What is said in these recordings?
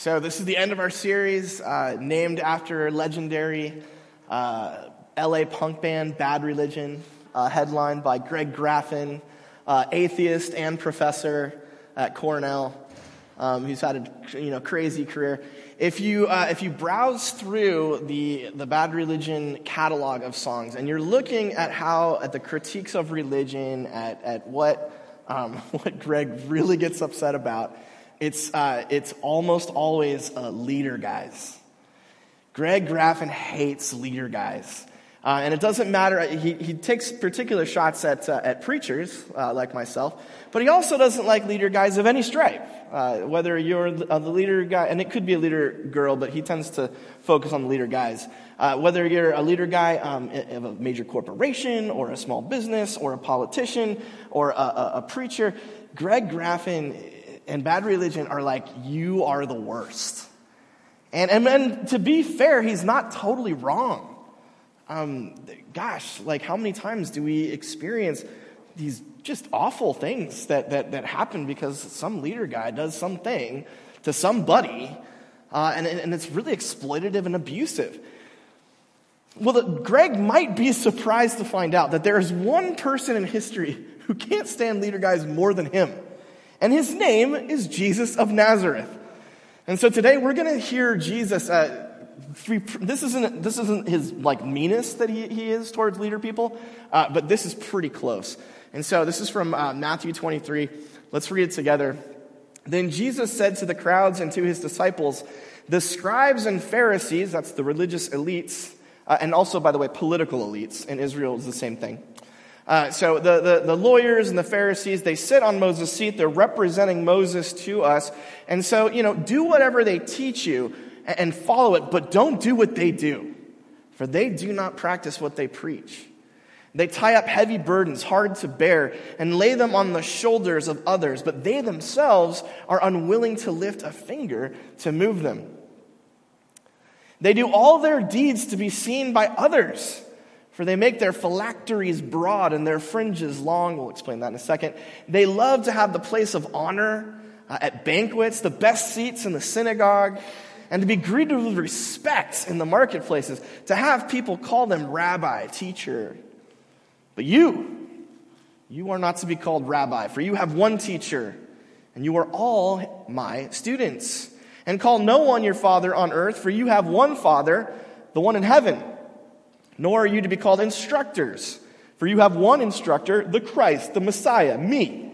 So, this is the end of our series, uh, named after legendary uh, LA punk band Bad Religion, uh, headlined by Greg Graffin, uh, atheist and professor at Cornell, um, who's had a you know, crazy career. If you, uh, if you browse through the, the Bad Religion catalog of songs and you're looking at how, at the critiques of religion, at, at what, um, what Greg really gets upset about, it's, uh, it's almost always uh, leader guys. Greg Graffin hates leader guys. Uh, and it doesn't matter, he, he takes particular shots at, uh, at preachers uh, like myself, but he also doesn't like leader guys of any stripe. Uh, whether you're the, the, leader guy, and it could be a leader girl, but he tends to focus on the leader guys. whether you're a leader guy um, of a major corporation, or a small business, or a politician, or a, a, a preacher, Greg Graffin and bad religion are like, you are the worst. And, and, and to be fair, he's not totally wrong. Um, gosh, like how many times do we experience these just awful things that, that, that happen because some leader guy does something to somebody, uh, and, and it's really exploitative and abusive. Well, the, Greg might be surprised to find out that there is one person in history who can't stand leader guys more than him and his name is Jesus of Nazareth. And so today we're going to hear Jesus. Uh, this isn't this isn't his like meanest that he, he is towards leader people, uh, but this is pretty close. And so this is from uh, Matthew 23. Let's read it together. Then Jesus said to the crowds and to his disciples, "The scribes and Pharisees, that's the religious elites, uh, and also by the way, political elites in Israel is the same thing." Uh, so the, the, the, lawyers and the Pharisees, they sit on Moses' seat. They're representing Moses to us. And so, you know, do whatever they teach you and follow it, but don't do what they do. For they do not practice what they preach. They tie up heavy burdens, hard to bear, and lay them on the shoulders of others, but they themselves are unwilling to lift a finger to move them. They do all their deeds to be seen by others. For they make their phylacteries broad and their fringes long. We'll explain that in a second. They love to have the place of honor uh, at banquets, the best seats in the synagogue, and to be greeted with respect in the marketplaces, to have people call them rabbi, teacher. But you, you are not to be called rabbi, for you have one teacher, and you are all my students. And call no one your father on earth, for you have one father, the one in heaven nor are you to be called instructors, for you have one instructor, the Christ, the Messiah, me.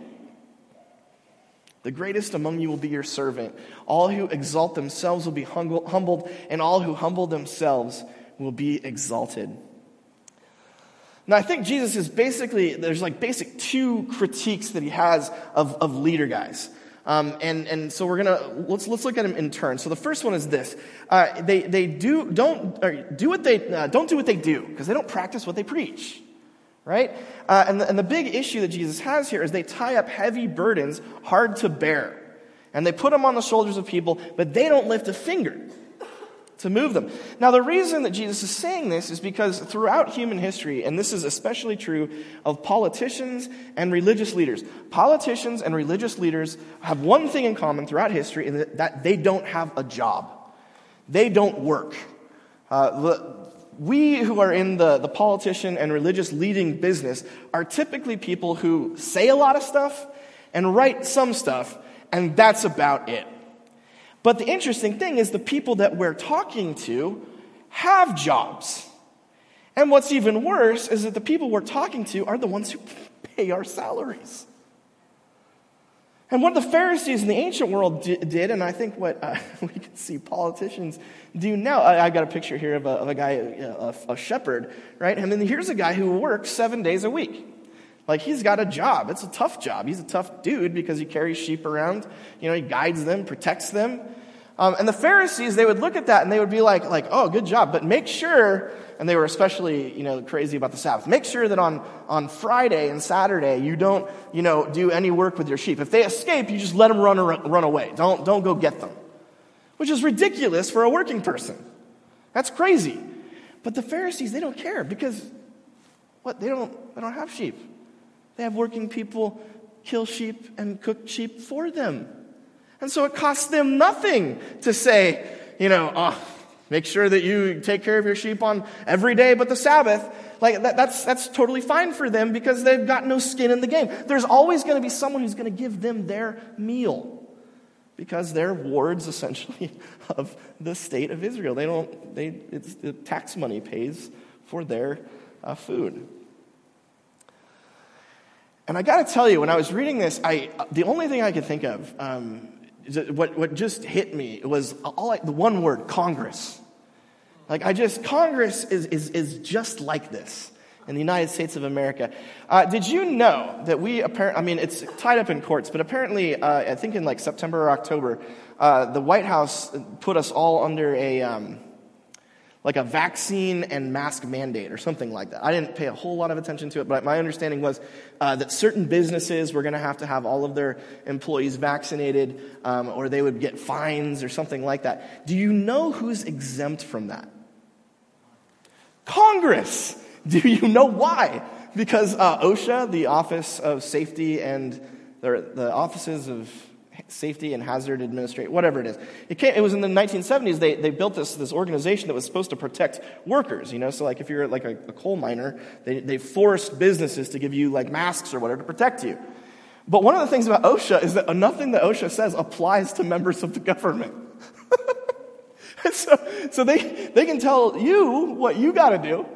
The greatest among you will be your servant. All who exalt themselves will be humbled, and all who humble themselves will be exalted. Now, I think Jesus is basically, there's like basic two critiques that he has of, of leader guys. Um, and, and so we're gonna let's let's look at them in turn. So the first one is this: uh, they they do don't do what they uh, don't do what they do because they don't practice what they preach, right? Uh, and the, and the big issue that Jesus has here is they tie up heavy burdens hard to bear, and they put them on the shoulders of people, but they don't lift a finger to move them. Now, the reason that Jesus is saying this is because throughout human history, and this is especially true of politicians and religious leaders, politicians and religious leaders have one thing in common throughout history, and that they don't have a job. They don't work. Uh, we who are in the, the politician and religious leading business are typically people who say a lot of stuff and write some stuff, and that's about it. But the interesting thing is the people that we're talking to have jobs. And what's even worse is that the people we're talking to are the ones who pay our salaries. And what the Pharisees in the ancient world did, and I think what uh, we can see politicians do now, I, I got a picture here of a, of a guy, a, a shepherd, right? And then here's a guy who works seven days a week. Like he's got a job. It's a tough job. He's a tough dude because he carries sheep around. You know, he guides them, protects them. Um, and the Pharisees, they would look at that and they would be like, like, oh, good job, but make sure, and they were especially, you know, crazy about the Sabbath. Make sure that on, on Friday and Saturday you don't, you know, do any work with your sheep. If they escape, you just let them run, run away. Don't, don't go get them. Which is ridiculous for a working person. That's crazy. But the Pharisees, they don't care because what? They don't, they don't have sheep. They have working people kill sheep and cook sheep for them. And so it costs them nothing to say, you know, oh, make sure that you take care of your sheep on every day but the Sabbath. Like that, that's, that's totally fine for them because they've got no skin in the game. There's always going to be someone who's going to give them their meal because they're wards essentially of the state of Israel. They don't, they, it's the tax money pays for their uh, food. And I got to tell you, when I was reading this, I, the only thing I could think of, um, what, what just hit me was all I, the one word, Congress. Like, I just, Congress is, is, is just like this in the United States of America. Uh, did you know that we apparently, I mean, it's tied up in courts, but apparently, uh, I think in like September or October, uh, the White House put us all under a, um, like a vaccine and mask mandate or something like that. I didn't pay a whole lot of attention to it, but my understanding was uh, that certain businesses were going to have to have all of their employees vaccinated um, or they would get fines or something like that. Do you know who's exempt from that? Congress. Do you know why? Because uh, OSHA, the Office of Safety and the, the offices of Safety and Hazard Administration, whatever it is. It, came, it was in the 1970s, they, they built this, this organization that was supposed to protect workers, you know, so like if you're like a, a coal miner, they, they forced businesses to give you like masks or whatever to protect you. But one of the things about OSHA is that nothing that OSHA says applies to members of the government. so, so they, they can tell you what you got to do,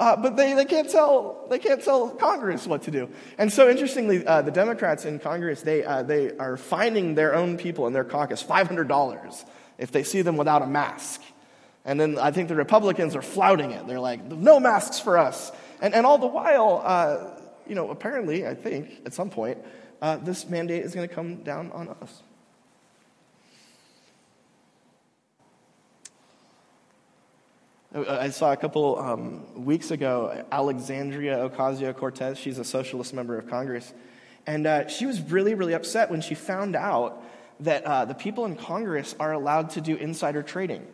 uh, but they, they, can't tell, they can't tell Congress what to do. And so, interestingly, uh, the Democrats in Congress, they, uh, they are finding their own people in their caucus $500 if they see them without a mask. And then I think the Republicans are flouting it. They're like, no masks for us. And, and all the while, uh, you know, apparently, I think, at some point, uh, this mandate is going to come down on us. I saw a couple um, weeks ago Alexandria Ocasio Cortez. She's a socialist member of Congress. And uh, she was really, really upset when she found out that uh, the people in Congress are allowed to do insider trading.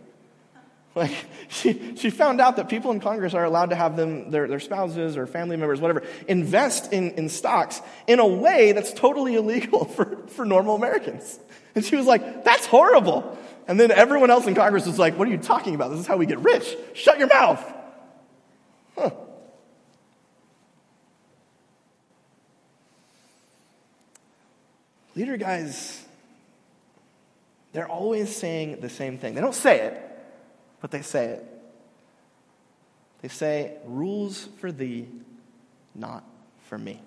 Like, she, she found out that people in Congress are allowed to have them, their, their spouses or family members, whatever, invest in, in stocks in a way that's totally illegal for, for normal Americans. And she was like, that's horrible. And then everyone else in Congress was like, What are you talking about? This is how we get rich. Shut your mouth. Huh. Leader guys, they're always saying the same thing. They don't say it, but they say it. They say, Rules for thee, not for me.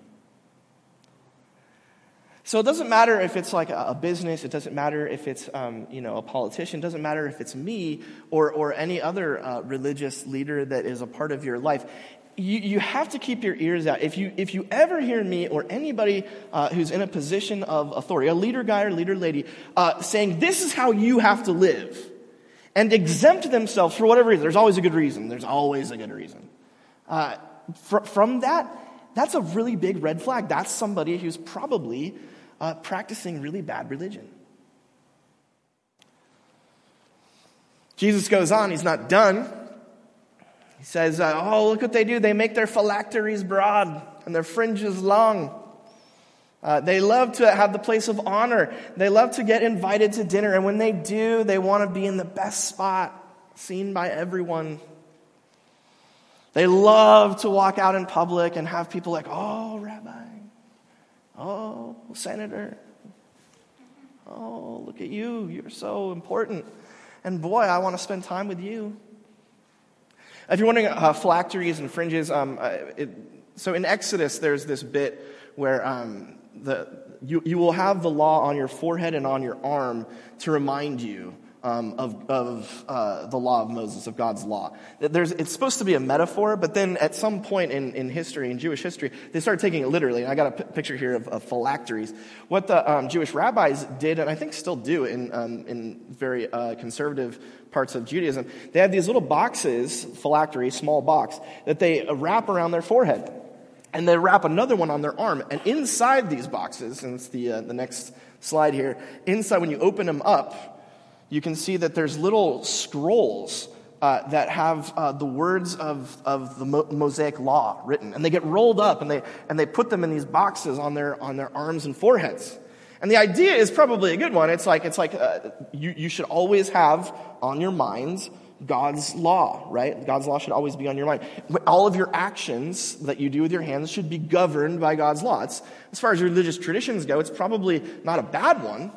So it doesn't matter if it's like a business, it doesn't matter if it's um, you know a politician, it doesn't matter if it's me or or any other uh, religious leader that is a part of your life. You, you have to keep your ears out. If you, if you ever hear me or anybody uh, who's in a position of authority, a leader guy or leader lady, uh, saying, This is how you have to live, and exempt themselves for whatever reason, there's always a good reason. There's always a good reason. Uh, fr- from that, that's a really big red flag. That's somebody who's probably uh, practicing really bad religion. Jesus goes on, he's not done. He says, uh, Oh, look what they do. They make their phylacteries broad and their fringes long. Uh, they love to have the place of honor. They love to get invited to dinner. And when they do, they want to be in the best spot, seen by everyone. They love to walk out in public and have people like, Oh, Rabbi. Oh, Senator. Oh, look at you. You're so important. And boy, I want to spend time with you. If you're wondering, uh, phylacteries and fringes, um, it, so in Exodus, there's this bit where um, the, you, you will have the law on your forehead and on your arm to remind you um, of, of uh, the law of Moses, of God's law. There's, it's supposed to be a metaphor, but then at some point in, in history, in Jewish history, they started taking it literally. And I got a p- picture here of, of, phylacteries. What the um, Jewish rabbis did, and I think still do in, um, in very uh, conservative parts of Judaism, they have these little boxes, phylactery, small box, that they wrap around their forehead. And they wrap another one on their arm. And inside these boxes, and it's the, uh, the next slide here, inside, when you open them up, you can see that there's little scrolls uh, that have uh, the words of, of the Mosaic law written. And they get rolled up and they, and they put them in these boxes on their, on their arms and foreheads. And the idea is probably a good one. It's like, it's like uh, you, you should always have on your minds God's law, right? God's law should always be on your mind. All of your actions that you do with your hands should be governed by God's law. It's, as far as religious traditions go, it's probably not a bad one.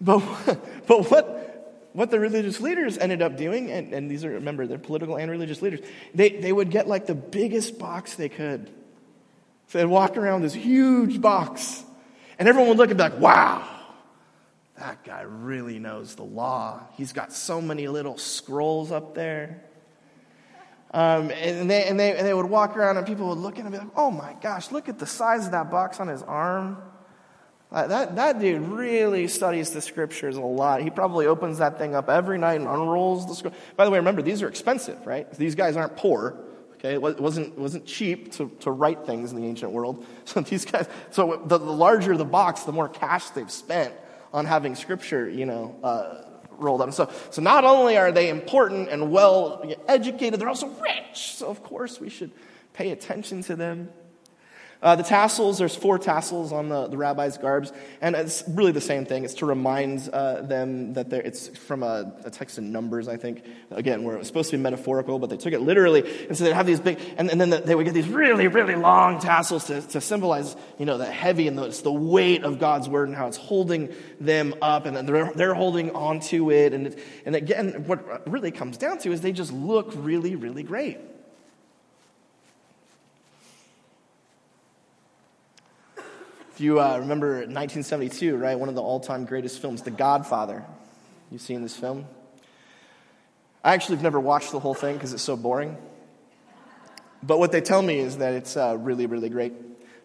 But, but what, what the religious leaders ended up doing, and, and these are, remember, they're political and religious leaders, they, they would get like the biggest box they could. So they'd walk around this huge box, and everyone would look and be like, wow, that guy really knows the law. He's got so many little scrolls up there. Um, and, they, and, they, and they would walk around, and people would look at him and be like, oh my gosh, look at the size of that box on his arm. Uh, that, that dude really studies the scriptures a lot. He probably opens that thing up every night and unrolls the scripture. By the way, remember, these are expensive, right? These guys aren't poor. Okay, it wasn't, wasn't cheap to, to write things in the ancient world. So these guys, so the, the larger the box, the more cash they've spent on having scripture, you know, uh, rolled up. So, so not only are they important and well educated, they're also rich. So of course we should pay attention to them. Uh, the tassels, there's four tassels on the, the rabbi's garbs, and it's really the same thing. It's to remind uh, them that it's from a, a, text in Numbers, I think, again, where it was supposed to be metaphorical, but they took it literally. And so they'd have these big, and, and then the, they would get these really, really long tassels to, to symbolize, you know, the heavy and the, the weight of God's word and how it's holding them up, and then they're, they're holding onto it. And, it, and again, what really comes down to is they just look really, really great. If you uh, remember 1972, right, one of the all time greatest films, The Godfather. You've seen this film? I actually have never watched the whole thing because it's so boring. But what they tell me is that it's uh, really, really great.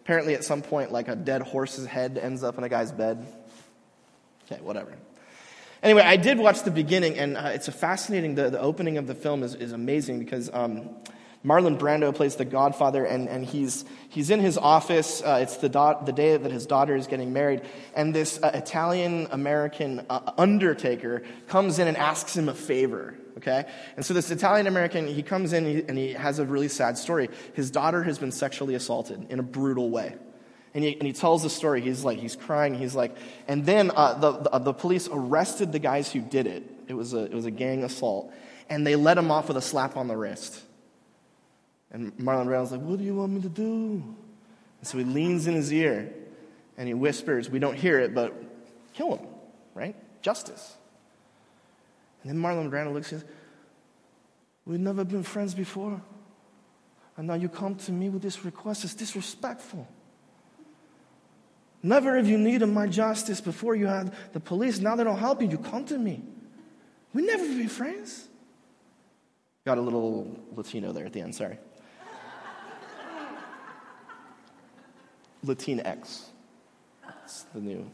Apparently, at some point, like a dead horse's head ends up in a guy's bed. Okay, whatever. Anyway, I did watch the beginning, and uh, it's a fascinating. The, the opening of the film is, is amazing because um, Marlon Brando plays the godfather, and, and he's, he's in his office. Uh, it's the, da- the day that his daughter is getting married. And this uh, Italian American uh, undertaker comes in and asks him a favor. Okay? And so this Italian American, he comes in and he has a really sad story. His daughter has been sexually assaulted in a brutal way. And he, and he tells the story. He's like, he's crying. He's like, and then uh, the, the, the police arrested the guys who did it. It was, a, it was a gang assault. And they let him off with a slap on the wrist. And Marlon Brando's like, What do you want me to do? And so he leans in his ear and he whispers, We don't hear it, but kill him, right? Justice. And then Marlon Brando looks and says, We've never been friends before. And now you come to me with this request. It's disrespectful. Never have you needed my justice before you had the police. Now they don't help you. You come to me. We never be friends. Got a little Latino there at the end, sorry. Latinx. That's the new.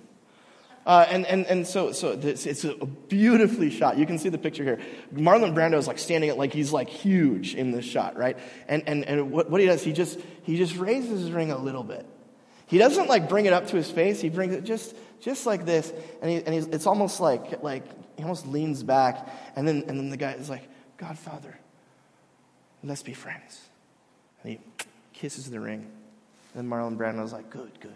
Uh, and, and, and so, so this, it's a beautifully shot. You can see the picture here. Marlon Brando is like standing at like he's like huge in this shot, right? And, and, and what, what he does, he just, he just raises his ring a little bit. He doesn't like bring it up to his face. He brings it just, just like this. And, he, and he's, it's almost like, like he almost leans back. And then, and then the guy is like, Godfather, let's be friends. And he kisses the ring. And Marlon Brando was like, good, good.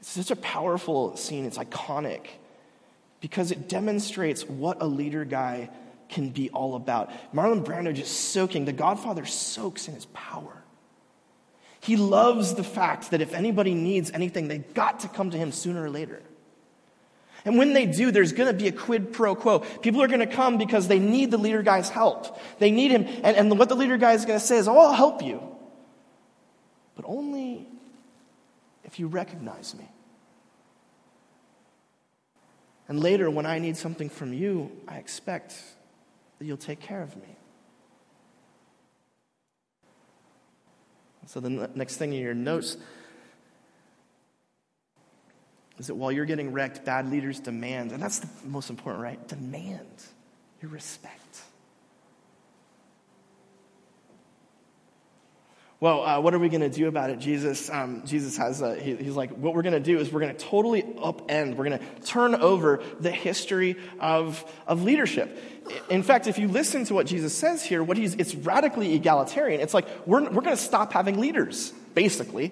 It's such a powerful scene. It's iconic because it demonstrates what a leader guy can be all about. Marlon Brando just soaking, the Godfather soaks in his power. He loves the fact that if anybody needs anything, they've got to come to him sooner or later. And when they do, there's going to be a quid pro quo. People are going to come because they need the leader guy's help. They need him. And, and what the leader guy is going to say is, Oh, I'll help you. But only if you recognize me. And later, when I need something from you, I expect that you'll take care of me. So, the next thing in your notes is that while you're getting wrecked, bad leaders demand, and that's the most important, right? Demand your respect. Well, uh, what are we going to do about it? Jesus, um, Jesus has a, he, he's like, what we're going to do is we're going to totally upend, we're going to turn over the history of, of leadership. In fact, if you listen to what Jesus says here, what he's, it's radically egalitarian. It's like, we're, we're going to stop having leaders basically.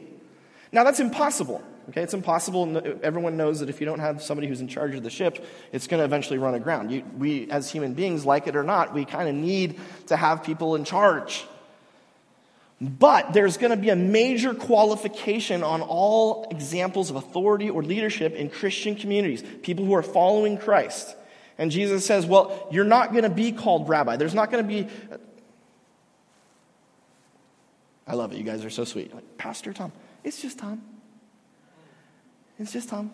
Now, that's impossible. Okay, it's impossible. Everyone knows that if you don't have somebody who's in charge of the ship, it's going to eventually run aground. You, we, as human beings, like it or not, we kind of need to have people in charge. But there's going to be a major qualification on all examples of authority or leadership in Christian communities, people who are following Christ. And Jesus says, Well, you're not going to be called rabbi. There's not going to be. I love it. You guys are so sweet. Like, Pastor Tom. It's just Tom. It's just Tom.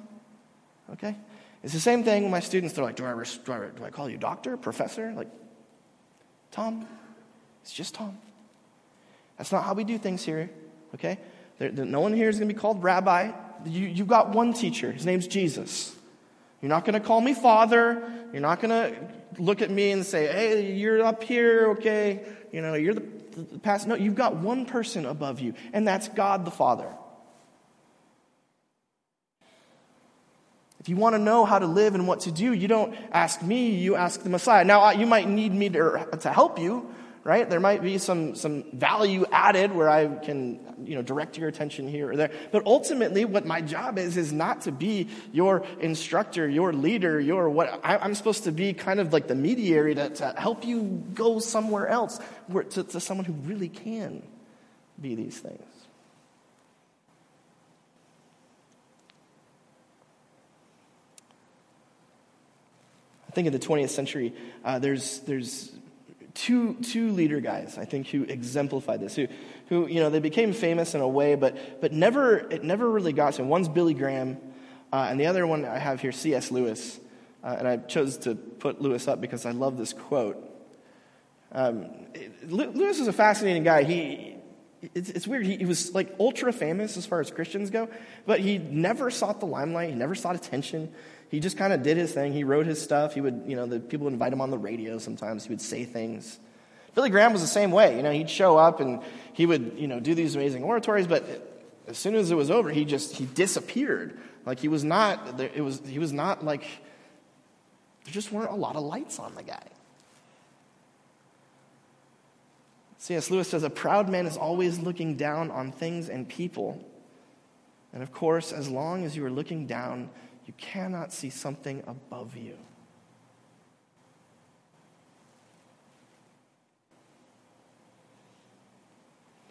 Okay? It's the same thing when my students, they're like, do I, do I, do I call you doctor, professor? Like, Tom. It's just Tom. That's not how we do things here. Okay? There, there, no one here is going to be called rabbi. You, you've got one teacher. His name's Jesus. You're not going to call me father. You're not going to look at me and say, hey, you're up here, okay? You know, you're the, the pastor. No, you've got one person above you, and that's God the Father. If you want to know how to live and what to do, you don't ask me, you ask the Messiah. Now, you might need me to, to help you, right? There might be some, some value added where I can, you know, direct your attention here or there. But ultimately, what my job is, is not to be your instructor, your leader, your what. I, am supposed to be kind of like the mediator to, to help you go somewhere else, where, to, to someone who really can be these things. I think in the 20th century, uh, there's, there's two, two leader guys, I think, who exemplified this, who, who, you know, they became famous in a way, but, but never, it never really got to them. One's Billy Graham, uh, and the other one I have here, C.S. Lewis. Uh, and I chose to put Lewis up because I love this quote. Um, Lewis is a fascinating guy. He, it's, it's weird. He, he, was like ultra famous as far as Christians go, but he never sought the limelight. He never sought attention. He just kind of did his thing. He wrote his stuff. He would, you know, the people would invite him on the radio sometimes. He would say things. Billy Graham was the same way. You know, he'd show up and he would, you know, do these amazing oratories, but as soon as it was over, he just he disappeared. Like he was not. It was he was not like. There just weren't a lot of lights on the guy. C.S. Lewis says, A proud man is always looking down on things and people. And of course, as long as you are looking down, you cannot see something above you.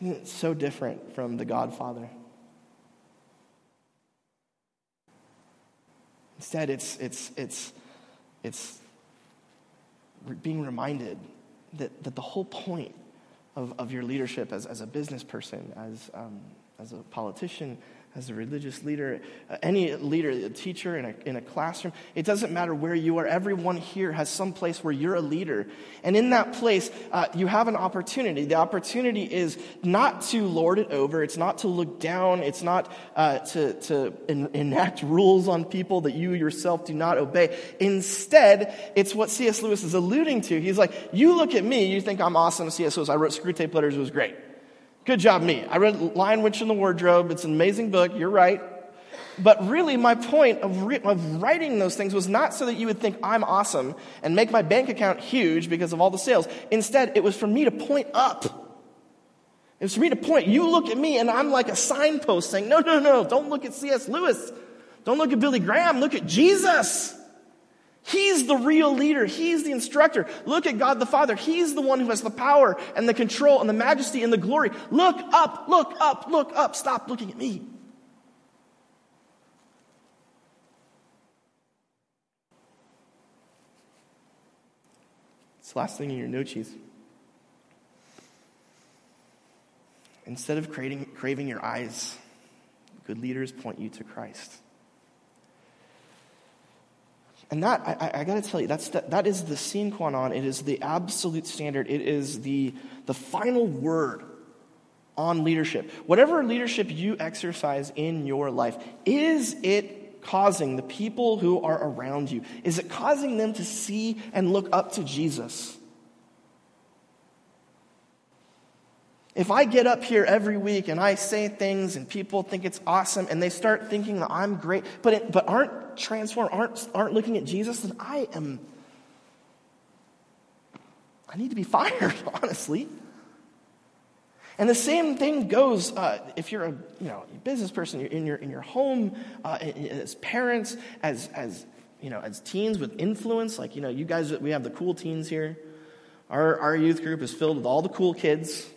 It's so different from the Godfather. Instead, it's, it's, it's, it's being reminded that, that the whole point of, of your leadership as, as a business person, as, um, as a politician, as a religious leader, uh, any leader, a teacher in a, in a classroom, it doesn't matter where you are. Everyone here has some place where you're a leader. And in that place, uh, you have an opportunity. The opportunity is not to lord it over, it's not to look down, it's not uh, to, to en- enact rules on people that you yourself do not obey. Instead, it's what C.S. Lewis is alluding to. He's like, You look at me, you think I'm awesome, C.S. Lewis. I wrote Screwtape Letters, it was great. Good job, me. I read Lion Witch in the Wardrobe. It's an amazing book. You're right. But really, my point of, re- of writing those things was not so that you would think I'm awesome and make my bank account huge because of all the sales. Instead, it was for me to point up. It was for me to point. You look at me, and I'm like a signpost saying, No, no, no, don't look at C.S. Lewis. Don't look at Billy Graham. Look at Jesus. He's the real leader. He's the instructor. Look at God the Father. He's the one who has the power and the control and the majesty and the glory. Look up, look up, look up. Stop looking at me. It's the last thing in your note sheets. Instead of craving your eyes, good leaders point you to Christ. And that, I, I got to tell you, that's the, that is the sine qua non. It is the absolute standard. It is the, the final word on leadership. Whatever leadership you exercise in your life, is it causing the people who are around you, is it causing them to see and look up to Jesus? If I get up here every week and I say things and people think it's awesome and they start thinking that I'm great, but, it, but aren't transformed, aren't, aren't looking at Jesus, then I am, I need to be fired, honestly. And the same thing goes uh, if you're a you know business person, you're in your in your home, uh, as parents, as as you know, as teens with influence. Like you know, you guys, we have the cool teens here. Our our youth group is filled with all the cool kids.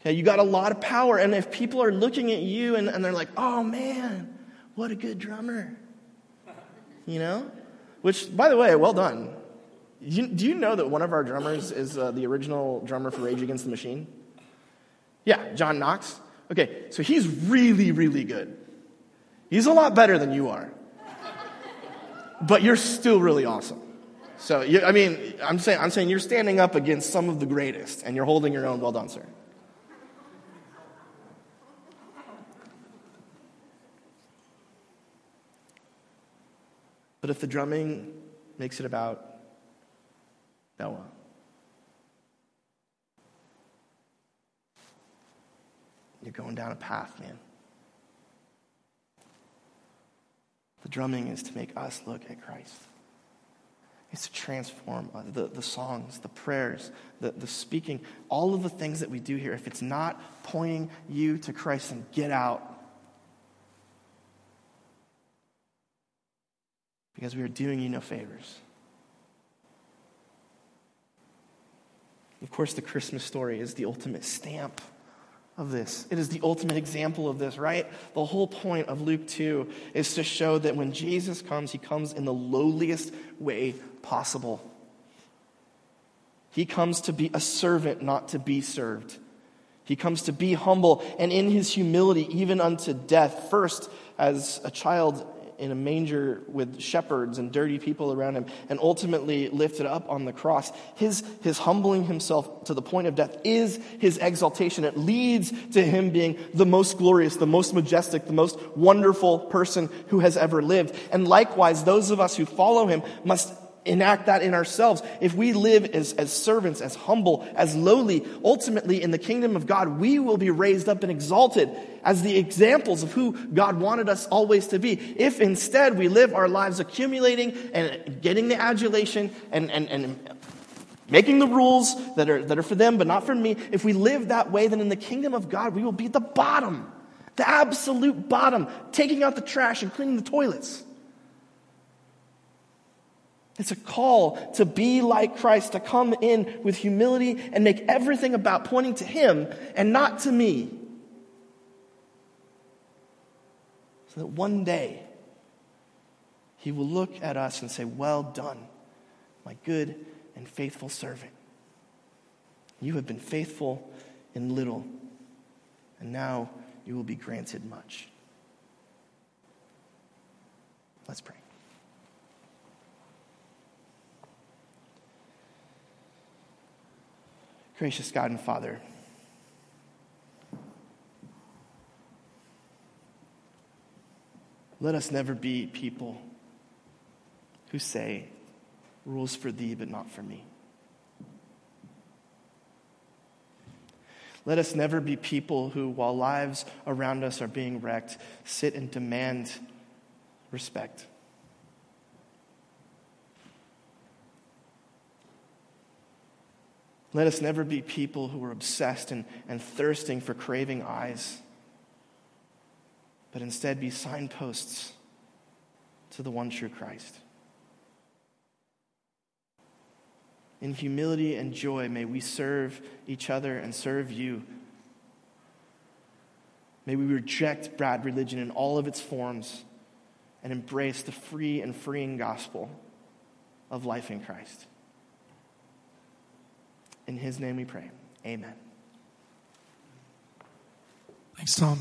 Okay, you got a lot of power, and if people are looking at you and, and they're like, "Oh man, what a good drummer," you know, which by the way, well done. You, do you know that one of our drummers is uh, the original drummer for Rage Against the Machine? Yeah, Jon Knox. Okay, so he's really, really good. He's a lot better than you are. But you're still really awesome. So, you, I mean, I'm saying, I'm saying you're standing up against some of the greatest, and you're holding your own. Well done, sir. But if the drumming makes it about Bella, you're going down a path, man. The drumming is to make us look at Christ. It's to transform the, the songs, the prayers, the, the speaking, all of the things that we do here. If it's not pointing you to Christ, then get out. Because we are doing you no favors. Of course, the Christmas story is the ultimate stamp of this. It is the ultimate example of this, right? The whole point of Luke 2 is to show that when Jesus comes, he comes in the lowliest way possible. He comes to be a servant, not to be served. He comes to be humble and in his humility, even unto death, first as a child in a manger with shepherds and dirty people around him, and ultimately lifted up on the cross. His, his humbling himself to the point of death is his exaltation. It leads to him being the most glorious, the most majestic, the most wonderful person who has ever lived. And likewise, those of us who follow him must enact that in ourselves. If we live as, as servants, as humble, as lowly, ultimately in the kingdom of God, we will be raised up and exalted as the examples of who God wanted us always to be. If instead we live our lives accumulating and getting the adulation and, and, and making the rules that are, that are for them but not for me, if we live that way, then in the kingdom of God, we will be the bottom, the absolute bottom, taking out the trash and cleaning the toilets. It's a call to be like Christ, to come in with humility and make everything about pointing to Him and not to me. So that one day He will look at us and say, Well done, my good and faithful servant. You have been faithful in little, and now you will be granted much. Let's pray. Gracious God and Father, let us never be people who say, rules for thee, but not for me. Let us never be people who, while lives around us are being wrecked, sit and demand respect. Let us never be people who are obsessed and, and thirsting for craving eyes, but instead be signposts to the one true Christ. In humility and joy, may we serve each other and serve you. May we reject bad religion in all of its forms and embrace the free and freeing gospel of life in Christ. In his name we pray. Amen. Thanks, Tom.